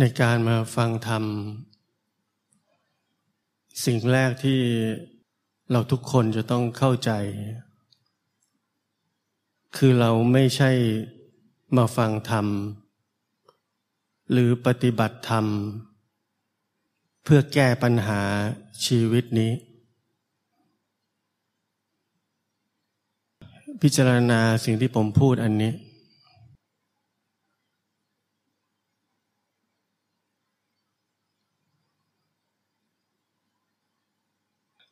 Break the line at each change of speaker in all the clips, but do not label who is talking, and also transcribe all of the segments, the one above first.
ในการมาฟังธรรม สิ่งแรกที่เราทุกคนจะต้องเข้าใจ คือเราไม่ใช่มาฟังธรรม หรือปฏิบัติธรรม เพื่อแก้ปัญหาชีวิตนี้ พิจารณาสิ่งที่ผมพูดอันนี้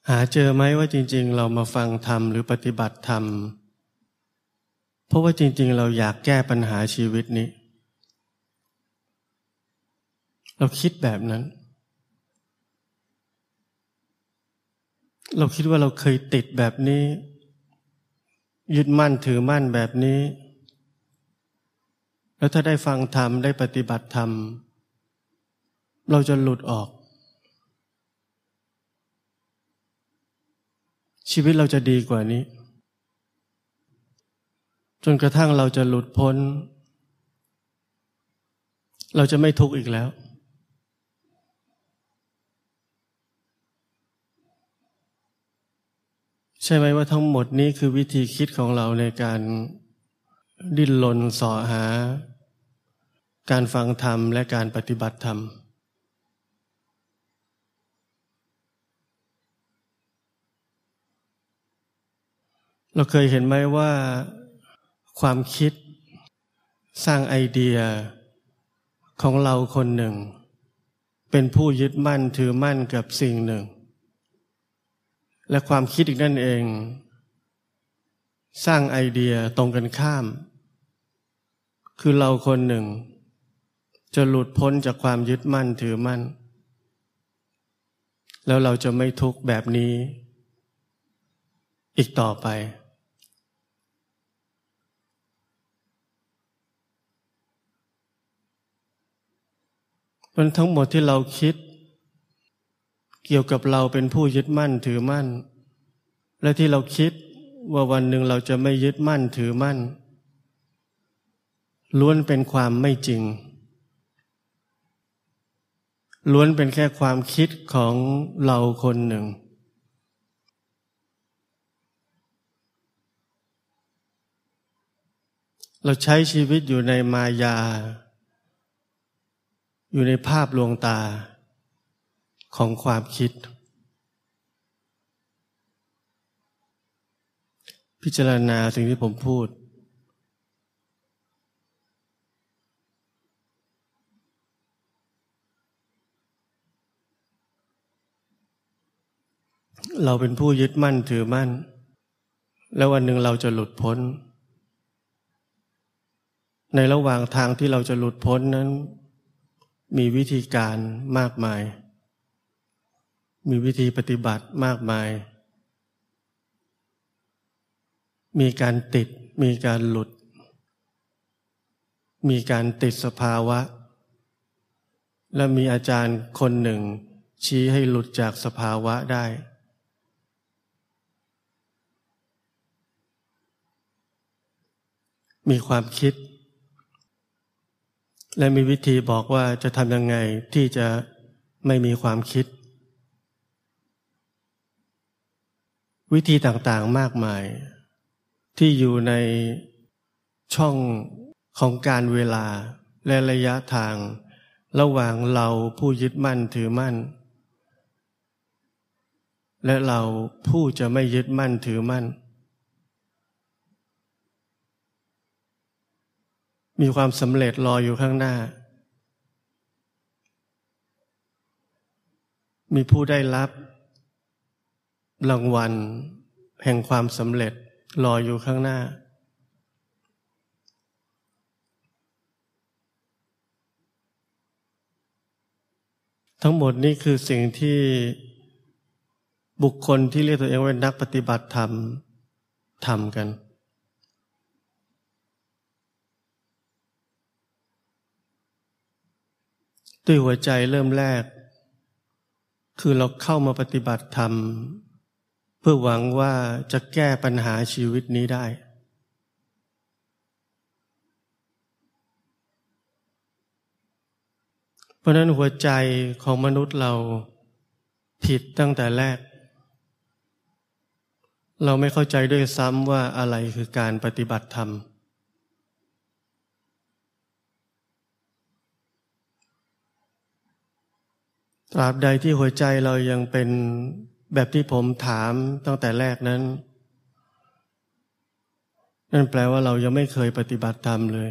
หาเจอไหมว่าจริง ๆ เรามาฟังธรรมหรือปฏิบัติธรรม เพราะว่าจริง ๆ เราอยากแก้ปัญหาชีวิตนี้ เราคิดแบบนั้น เราคิดว่าเราเคยติดแบบนี้ ยึดมั่นถือมั่นแบบนี้ แล้วถ้าได้ฟังธรรมได้ปฏิบัติธรรม เราจะหลุดออก ชีวิตเราจะดีกว่านี้ จนกระทั่งเราจะหลุดพ้น เราจะไม่ทุกข์อีกแล้ว ใช่ไหมว่าทั้งหมดนี้คือวิธีคิดของเราในการดิ้นรนสอหา การฟังธรรมและการปฏิบัติธรรม เราเคยเห็นไหมว่าความคิดสร้างไอเดียของเราคนหนึ่ง เป็นผู้ยึดมั่นถือมั่นกับสิ่งหนึ่ง และความคิดอีกนั่นเอง สร้างไอเดียตรงกันข้าม คือเราคนหนึ่ง จะหลุดพ้นจากความยึดมั่นถือมั่น แล้วเราจะไม่ทุกข์แบบนี้ อีกต่อไป มันทั้งหมดที่เราคิด เกี่ยวกับเราเป็นผู้ยึดมั่นถือมั่น และที่เราคิดว่าวันหนึ่งเราจะไม่ยึดมั่นถือมั่น ล้วนเป็นความไม่จริง ล้วนเป็นแค่ความคิดของเราคนหนึ่ง เราใช้ชีวิตอยู่ในมายา อยู่ในภาพลวงตาของความคิด พิจารณาสิ่งที่ผมพูด เราเป็นผู้ยึดมั่นถือมั่น แล้ววันหนึ่งเราจะหลุดพ้น ในระหว่างทางที่เราจะหลุดพ้นนั้น มีวิธีการมากมาย มีวิธีปฏิบัติมากมาย มีการติด มีการหลุด มีการติดสภาวะ และมีอาจารย์คนหนึ่ง ชี้ให้หลุดจากสภาวะได้มีความคิด และมีวิธีบอกว่าจะทำยังไงที่จะไม่มีความคิด วิธีต่างๆมากมาย ที่อยู่ในช่องของการเวลาและระยะทาง ระหว่างเราผู้ยึดมั่นถือมั่น และเราผู้จะไม่ยึดมั่นถือมั่น มีความสำเร็จรออยู่ข้างหน้า มีผู้ได้รับ รางวัล แห่งความสำเร็จรออยู่ข้างหน้า ทั้งหมดนี้คือสิ่งที่บุคคลที่เรียกตัวเองว่านักปฏิบัติธรรมทำกัน ด้วยหัวใจเริ่มแรก คือเราเข้ามาปฏิบัติธรรม เพื่อหวังว่าจะแก้ปัญหาชีวิตนี้ได้ เพราะนั้นหัวใจของมนุษย์เราผิดตั้งแต่แรก เราไม่เข้าใจด้วยซ้ำว่าอะไรคือการปฏิบัติธรรม ตราบใดที่หัวใจเรายังเป็นแบบที่ผมถามตั้งแต่แรกนั้น นั่นแปลว่าเรายังไม่เคยปฏิบัติธรรมเลย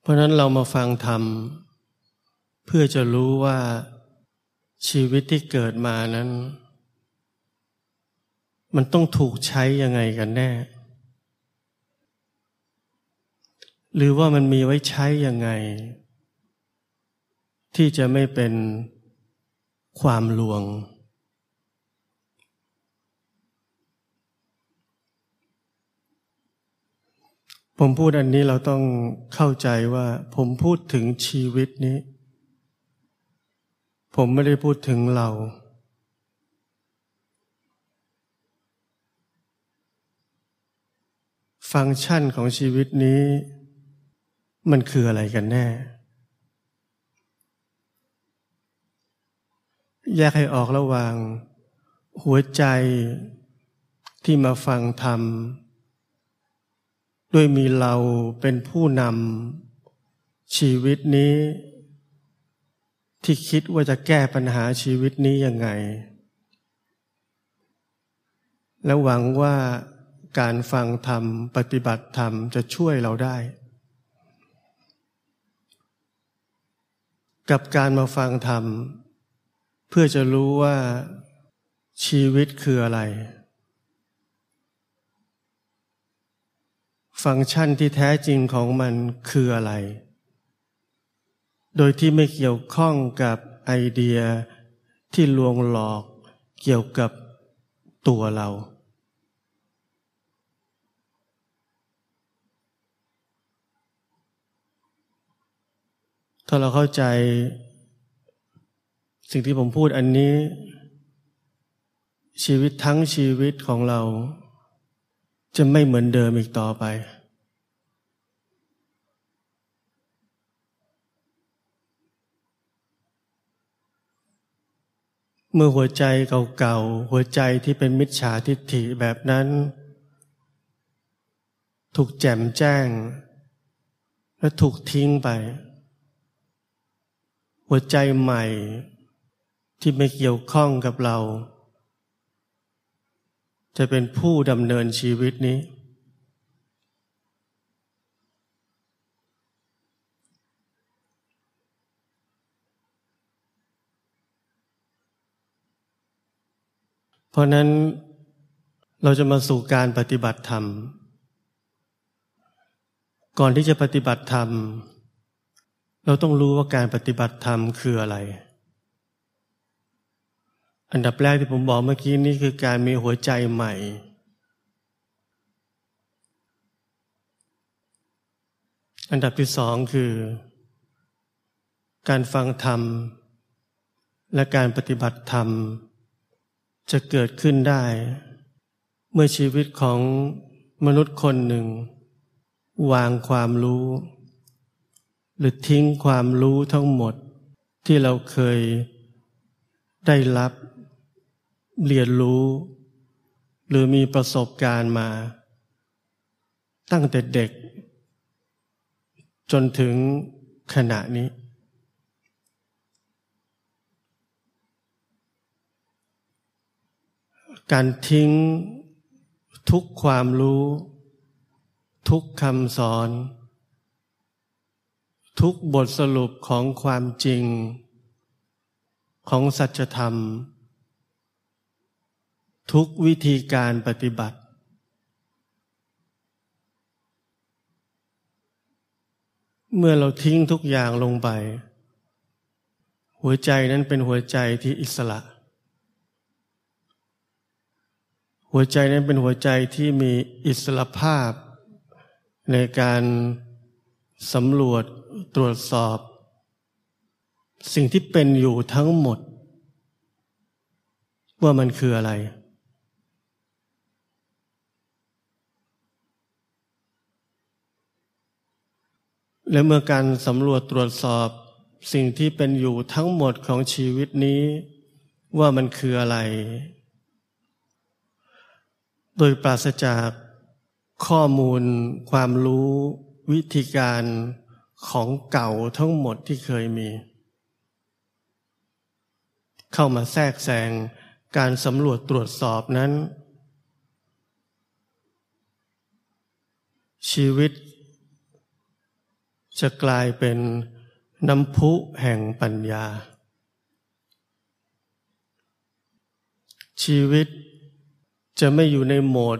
เพราะนั้นเรามาฟังธรรม เพื่อจะรู้ว่าชีวิตที่เกิดมานั้น มันต้องถูกใช้ยังไงกันแน่ หรือว่ามันมีไว้ใช้ยังไง ที่จะไม่เป็นความลวง ผมพูดอันนี้เราต้องเข้าใจว่า ผมพูดถึงชีวิตนี้ ผมไม่ได้พูดถึงเรา ฟังก์ชันของชีวิตนี้ มันคืออะไรกันแน่ แยกให้ออกระหว่าง หัวใจที่มาฟังธรรม ด้วยมีเราเป็นผู้นำชีวิตนี้ ที่คิดว่าจะแก้ปัญหาชีวิตนี้ยังไง และหวังว่า การฟังธรรม ปฏิบัติธรรมจะช่วยเราได้ กับการมาฟังธรรม เพื่อจะรู้ว่าชีวิตคืออะไร ฟังก์ชันที่แท้จริงของมันคืออะไร โดยที่ไม่เกี่ยวข้องกับไอเดียที่ลวงหลอกเกี่ยวกับตัวเรา ถ้าเราเข้าใจ สิ่งที่ผมพูดอันนี้ ชีวิตทั้งชีวิตของเรา จะไม่เหมือนเดิมอีกต่อไปเมื่อหัวใจเก่าๆ หัวใจที่เป็นมิจฉาทิฏฐิแบบนั้น ถูกแจมแจ้ง และถูกทิ้งไป หัวใจใหม่ที่ไม่เกี่ยวข้องกับเรา จะเป็นผู้ดำเนินชีวิตนี้ เพราะนั้นเราจะมาสู่การปฏิบัติธรรม ก่อนที่จะปฏิบัติธรรม เราต้องรู้ว่าการปฏิบัติธรรมคืออะไร อันดับแรกที่ผมบอกเมื่อกี้นี่คือการมีหัวใจใหม่ อันดับที่สองคือ การฟังธรรม และการปฏิบัติธรรม จะเกิดขึ้นได้ เมื่อชีวิตของมนุษย์คนหนึ่ง วางความรู้ หรือทิ้งความรู้ทั้งหมดที่เราเคยได้รับ เรียนรู้ หรือมีประสบการณ์มา ตั้งแต่เด็ก จนถึงขณะนี้ การทิ้งทุกความรู้ ทุกคำสอน ทุกบทสรุปของความจริง ของสัจธรรม ทุกวิธีการปฏิบัติ เมื่อเราทิ้งทุกอย่างลงไป หัวใจนั้นเป็นหัวใจที่อิสระ หัวใจนั้นเป็นหัวใจที่มีอิสระภาพในการสำรวจ ตรวจสอบ สิ่งที่เป็นอยู่ทั้งหมด ว่ามันคืออะไร และเมื่อการสำรวจตรวจสอบ สิ่งที่เป็นอยู่ทั้งหมดของชีวิตนี้ ว่ามันคืออะไร โดยปราศจากข้อมูลความรู้วิธีการ ของเก่าทั้งหมดที่เคยมี เข้ามาแทรกแซงการสำรวจตรวจสอบนั้น ชีวิต จะกลายเป็นน้ำพุแห่งปัญญา ชีวิตจะไม่อยู่ในโหมด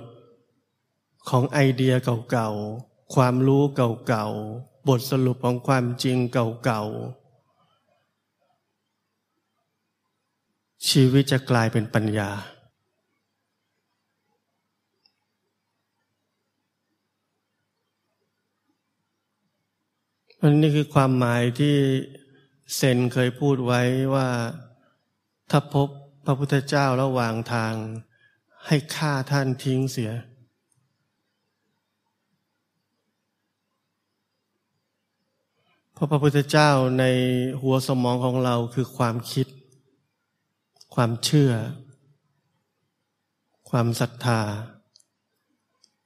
ของไอเดียเก่าๆ ความรู้เก่าๆ บทสรุปของความจริงเก่าๆ ชีวิตจะกลายเป็นปัญญา อันนี้คือความหมายที่เซนเคยพูดไว้ว่าถ้าพบพระพุทธเจ้าระหว่างทางให้ฆ่าท่านทิ้งเสียเพ ราะพระพุทธเจ้าในหัวสมองของเราคือความคิด ความเชื่อ ความศรัทธา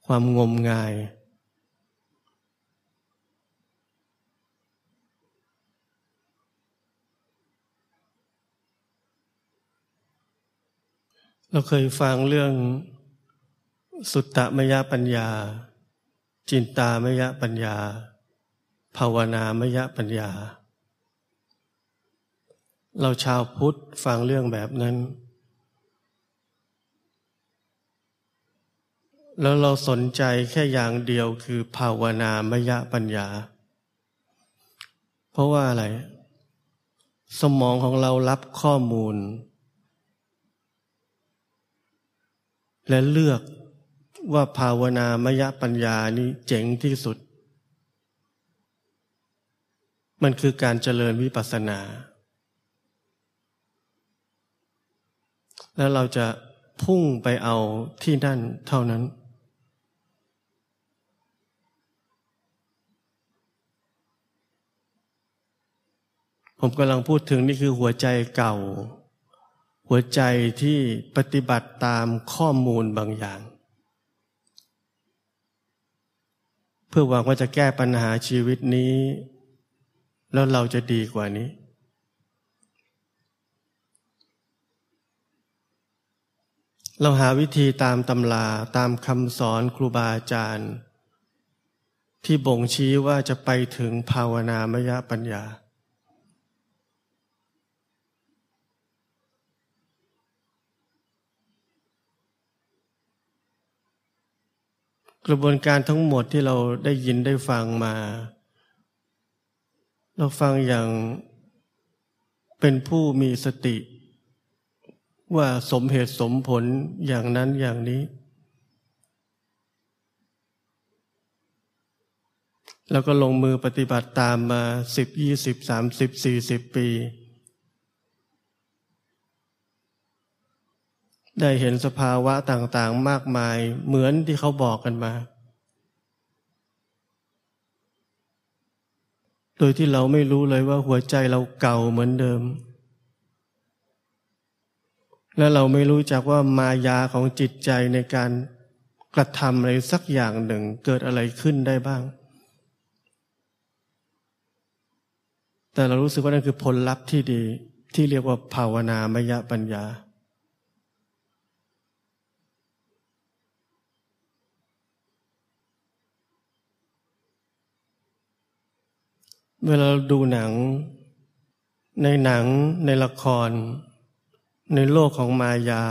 ความงมงาย เราเคยฟังเรื่องสุตตมยปัญญา จินตามยปัญญา ภาวนามยปัญญา เราชาวพุทธฟังเรื่องแบบนั้น แล้วเราสนใจแค่อย่างเดียวคือภาวนามยปัญญา เพราะว่าอะไร สมองของเรารับข้อมูล และเลือกว่าภาวนามยปัญญานี้เจ๋งที่สุด มันคือการเจริญวิปัสสนา แล้วเราจะพุ่งไปเอาที่นั่นเท่านั้น ผมกำลังพูดถึงนี่คือหัวใจเก่า หัวใจที่ปฏิบัติตามข้อมูลบางอย่าง เพื่อหวังว่าจะแก้ปัญหาชีวิตนี้ แล้วเราจะดีกว่านี้ เราหาวิธีตามตำราตามคำสอนครูบาอาจารย์ ที่บ่งชี้ว่าจะไปถึงภาวนามยปัญญา กระบวนการทั้งหมดที่เราได้ยินได้ฟังมา เราฟังอย่างเป็นผู้มีสติ ว่าสมเหตุสมผลอย่างนั้นอย่างนี้ แล้วก็ลงมือปฏิบัติตามมาสิบยี่สิบสามสิบสี่สิบปี ได้เห็นสภาวะต่างๆมากมายเหมือนที่เขาบอกกันมา โดยที่เราไม่รู้เลยว่าหัวใจเราเก่าเหมือนเดิม และเราไม่รู้จักว่ามายาของจิตใจในการกระทำอะไรสักอย่างหนึ่งเกิดอะไรขึ้นได้บ้าง แต่เรารู้สึกว่านั่นคือผลลัพธ์ที่ดีที่เรียกว่าภาวนามยปัญญา เวลาดูหนัง ในหนังในละคร ในโลกของมายา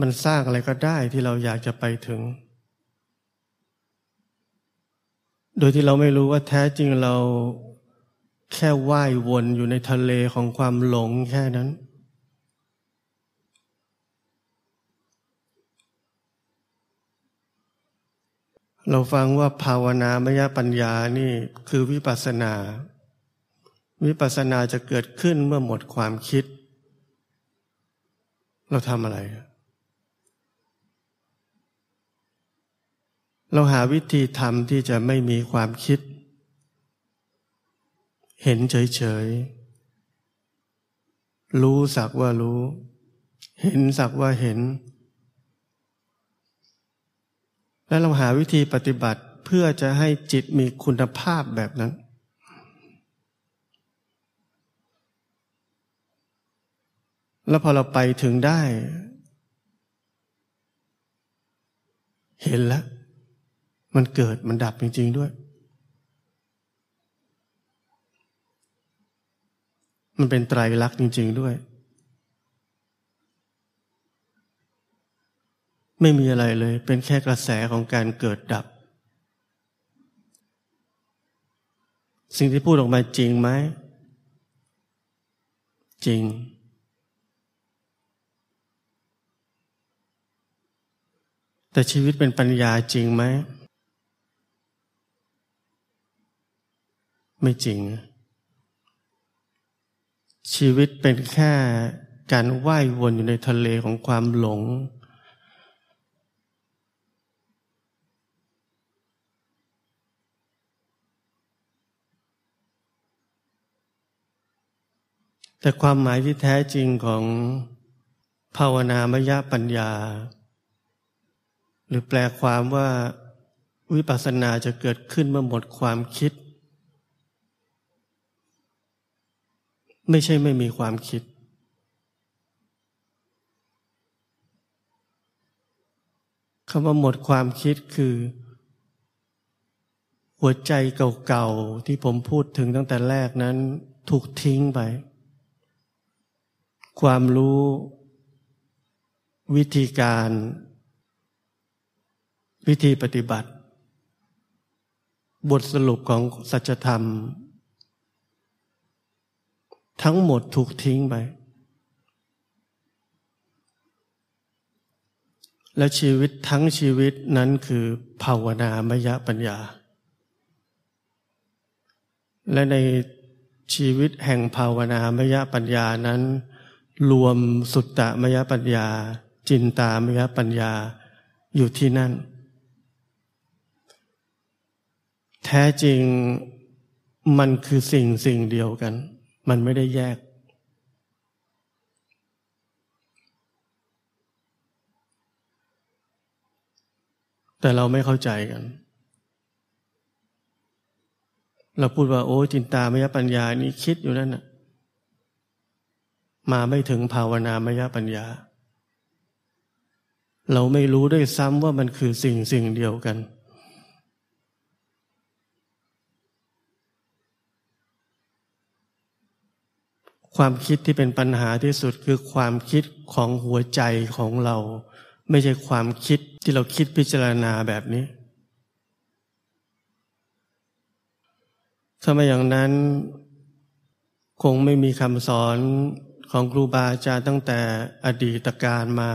มันสร้างอะไรก็ได้ที่เราอยากจะไปถึง โดยที่เราไม่รู้ว่าแท้จริงเราแค่ว่ายวนอยู่ในทะเลของความหลงแค่นั้น เราฟังว่าภาวนามยปัญญานี่คือวิปัสนา วิปัสนาจะเกิดขึ้นเมื่อหมดความคิด เราทำอะไร เราหาวิธีทำที่จะไม่มีความคิด เห็นเฉยๆ รู้สักว่ารู้ เห็นสักว่าเห็น และเราหาวิธีปฏิบัติเพื่อจะให้จิตมีคุณภาพแบบนั้น แล้วพอเราไปถึงได้ เห็นแล้ว มันเกิดมันดับจริง ๆ ด้วย มันเป็นไตรลักษณ์จริง ๆ ด้วย ไม่มีอะไรเลย เป็นแค่กระแสของการเกิดดับ สิ่งที่พูดออกมาจริงไหม จริง แต่ชีวิตเป็นปัญญาจริงไหม ไม่จริง ชีวิตเป็นแค่การว่ายวนอยู่ในทะเลของความหลง แต่ความหมายที่แท้จริงของภาวนามยปัญญา หรือแปลความว่าวิปัสสนาจะเกิดขึ้นเมื่อหมดความคิด ไม่ใช่ไม่มีความคิด คำว่าหมดความคิดคือ หัวใจเก่าๆที่ผมพูดถึงตั้งแต่แรกนั้นถูกทิ้งไป ความรู้ วิธีการ วิธีปฏิบัติ บทสรุปของสัจธรรม ทั้งหมดถูกทิ้งไป และชีวิตทั้งชีวิตนั้นคือภาวนามยปัญญา และในชีวิตแห่งภาวนามยปัญญานั้น รวมสุตตมยปัญญา จินตามยปัญญาอยู่ที่นั่น แท้จริงมันคือสิ่งสิ่งเดียวกัน มันไม่ได้แยก แต่เราไม่เข้าใจกัน เราพูดว่า โอ้จินตามยปัญญานี่คิดอยู่นั่นน่ะ มาไม่ถึงภาวนามยปัญญา เราไม่รู้ด้วยซ้ำว่ามันคือสิ่งสิ่งเดียวกัน ความคิดที่เป็นปัญหาที่สุดคือความคิดของหัวใจของเรา ไม่ใช่ความคิดที่เราคิดพิจารณาแบบนี้ถ้าไม่อย่างนั้น คงไม่มีคำสอน ของครูบาอาจารย์ตั้งแต่อดีตการมา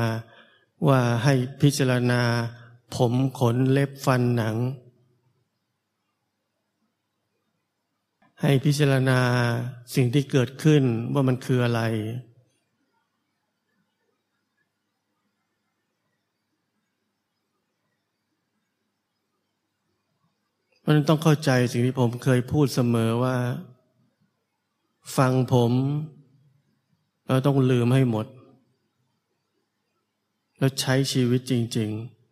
ว่าให้พิจารณา ผมขนเล็บฟันหนัง ให้พิจารณาสิ่งที่เกิดขึ้นว่ามันคืออะไร มันต้องเข้าใจสิ่งที่ผมเคยพูดเสมอว่า ฟังผม เราต้องลืมให้หมด แล้วใช้ชีวิตจริง ๆ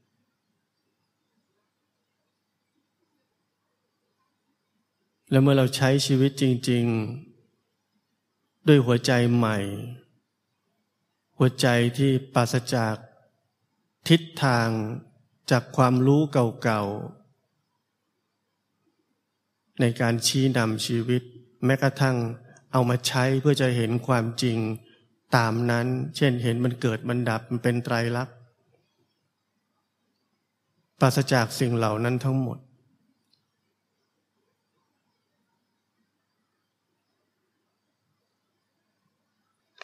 แล้วเมื่อเราใช้ชีวิตจริง ๆ ด้วยหัวใจใหม่ หัวใจที่ปราศจากทิศทางจากความรู้เก่าๆ ในการชี้นำชีวิตแม้กระทั่ง เอามาใช้เพื่อจะเห็นความจริงตามนั้น เช่นเห็นมันเกิดมันดับมันเป็นไตรลักษณ์ปราศจากสิ่งเหล่านั้นทั้งหมด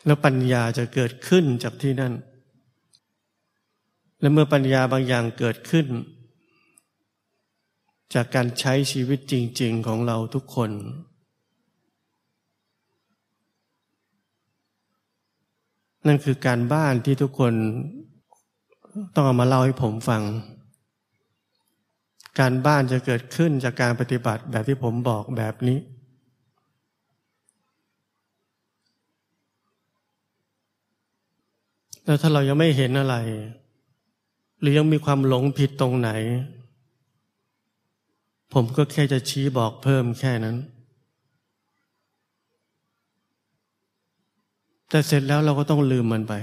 แล้วปัญญาจะเกิดขึ้นจากที่นั่น และเมื่อปัญญาบางอย่างเกิดขึ้น จากการใช้ชีวิตจริง ๆของเราทุกคน นั่นคือการบ้านที่ทุกคนต้องเอามาเล่าให้ผมฟัง การบ้านจะเกิดขึ้นจากการปฏิบัติแบบที่ผมบอกแบบนี้ แล้วถ้าเรายังไม่เห็นอะไร หรือยังมีความหลงผิดตรงไหน ผมก็แค่จะชี้บอกเพิ่มแค่นั้น แต่เสร็จแล้วเราก็ต้องลืมมันไป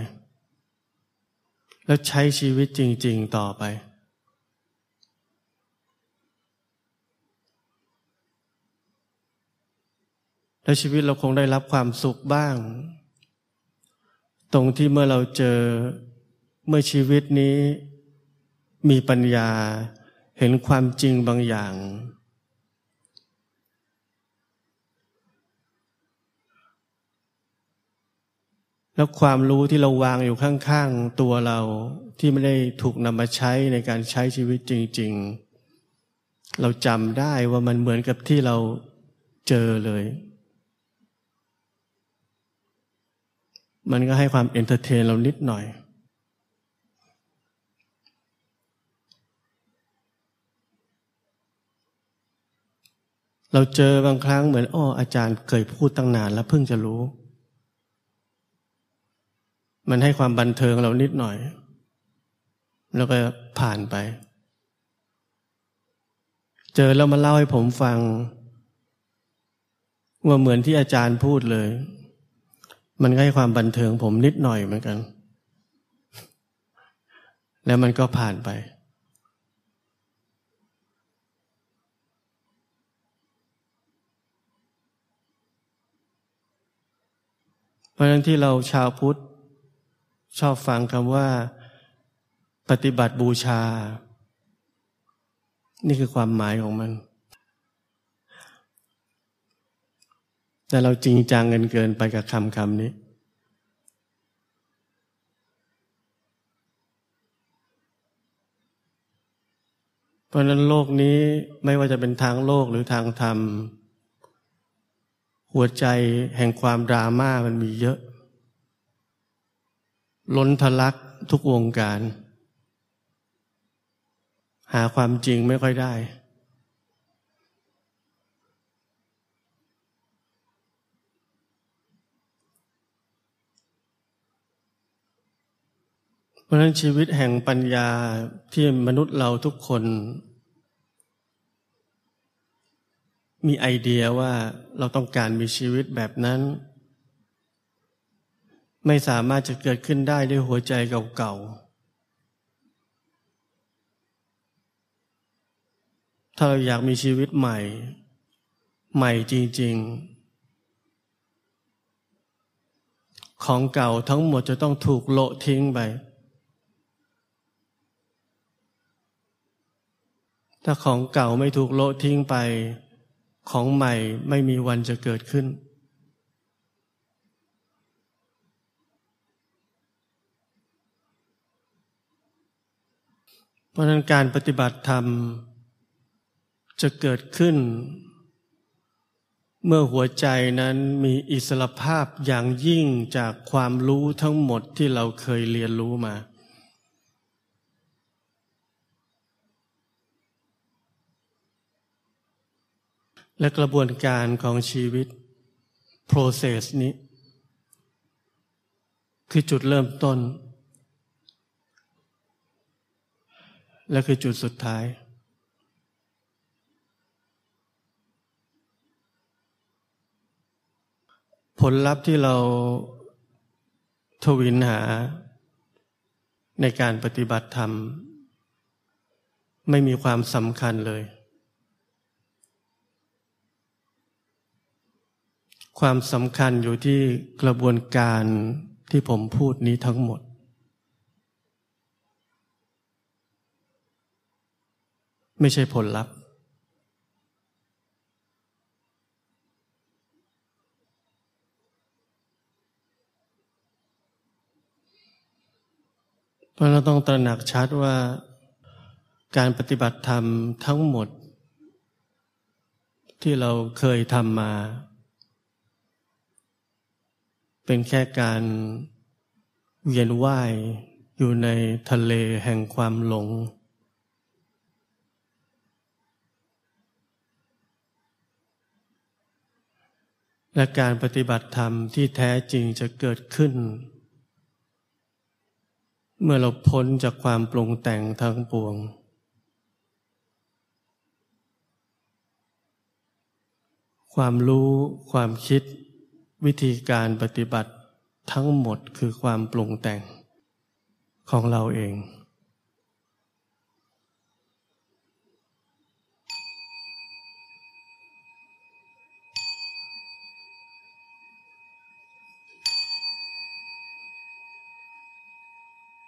แล้วใช้ชีวิตจริง ๆต่อไป และชีวิตเราคงได้รับความสุขบ้าง ตรงที่เมื่อเราเจอเมื่อชีวิตนี้มีปัญญาเห็นความจริงบางอย่าง แล้วความรู้ที่เราวางอยู่ข้างๆตัวเราที่ไม่ได้ถูกนำมาใช้ในการใช้ชีวิตจริง ๆ เราจำได้ว่ามันเหมือนกับที่เราเจอเลย มันก็ให้ความ entertain เรานิดหน่อย เราเจอบางครั้งเหมือนอ้ออาจารย์เคยพูดตั้งนานแล้วเพิ่งจะรู้ มันให้ความบันเทิงเรานิดหน่อย แล้วก็ผ่านไป เจอแล้วมาเล่าให้ผมฟัง ว่าเหมือนที่อาจารย์พูดเลย มันให้ความบันเทิงผมนิดหน่อยเหมือนกัน แล้วมันก็ผ่านไปเพราะฉะนั้นที่เราชาวพุทธ ชอบฟังคำว่า ปฏิบัติบูชา นี่คือความหมายของมัน แต่เราจริงจังเกินเกินไปกับคำคำนี้ เพราะนั้นโลกนี้ไม่ว่าจะเป็นทางโลกหรือทางธรรม หัวใจแห่งความดราม่ามันมีเยอะ ล้นทะลักทุกวงการ หาความจริงไม่ค่อยได้ เพราะฉะนั้นชีวิตแห่งปัญญาที่มนุษย์เราทุกคน มีไอเดียว่าเราต้องการมีชีวิตแบบนั้น ไม่สามารถจะเกิดขึ้นได้ด้วยหัวใจเก่าๆ ถ้าเราอยากมีชีวิตใหม่ ใหม่จริง ๆ ของเก่าทั้งหมดจะต้องถูกโละทิ้งไป ถ้าของเก่าไม่ถูกโละทิ้งไป ของใหม่ไม่มีวันจะเกิดขึ้น เพราะนั้นการปฏิบัติธรรม จะเกิดขึ้น เมื่อหัวใจนั้นมีอิสรภาพอย่างยิ่งจากความรู้ทั้งหมดที่เราเคยเรียนรู้มา และกระบวนการของชีวิต process นี้ คือจุดเริ่มต้น และคือจุดสุดท้าย ผลลัพธ์ที่เราทวินหา ในการปฏิบัติธรรม ไม่มีความสำคัญเลย ความสำคัญอยู่ที่กระบวนการที่ผมพูดนี้ทั้งหมด ไม่ใช่ผลลัพธ์ เพราะเราต้องตระหนักชัดว่าการปฏิบัติธรรมทั้งหมด ที่เราเคยทำมา เป็นแค่การเวียนว่ายอยู่ในทะเลแห่งความหลง และการปฏิบัติธรรมที่แท้จริงจะเกิดขึ้น เมื่อเราพ้นจากความปรุงแต่งทั้งปวง ความรู้ความคิด วิธีการปฏิบัติทั้งหมดคือความปรุงแต่งของเราเอง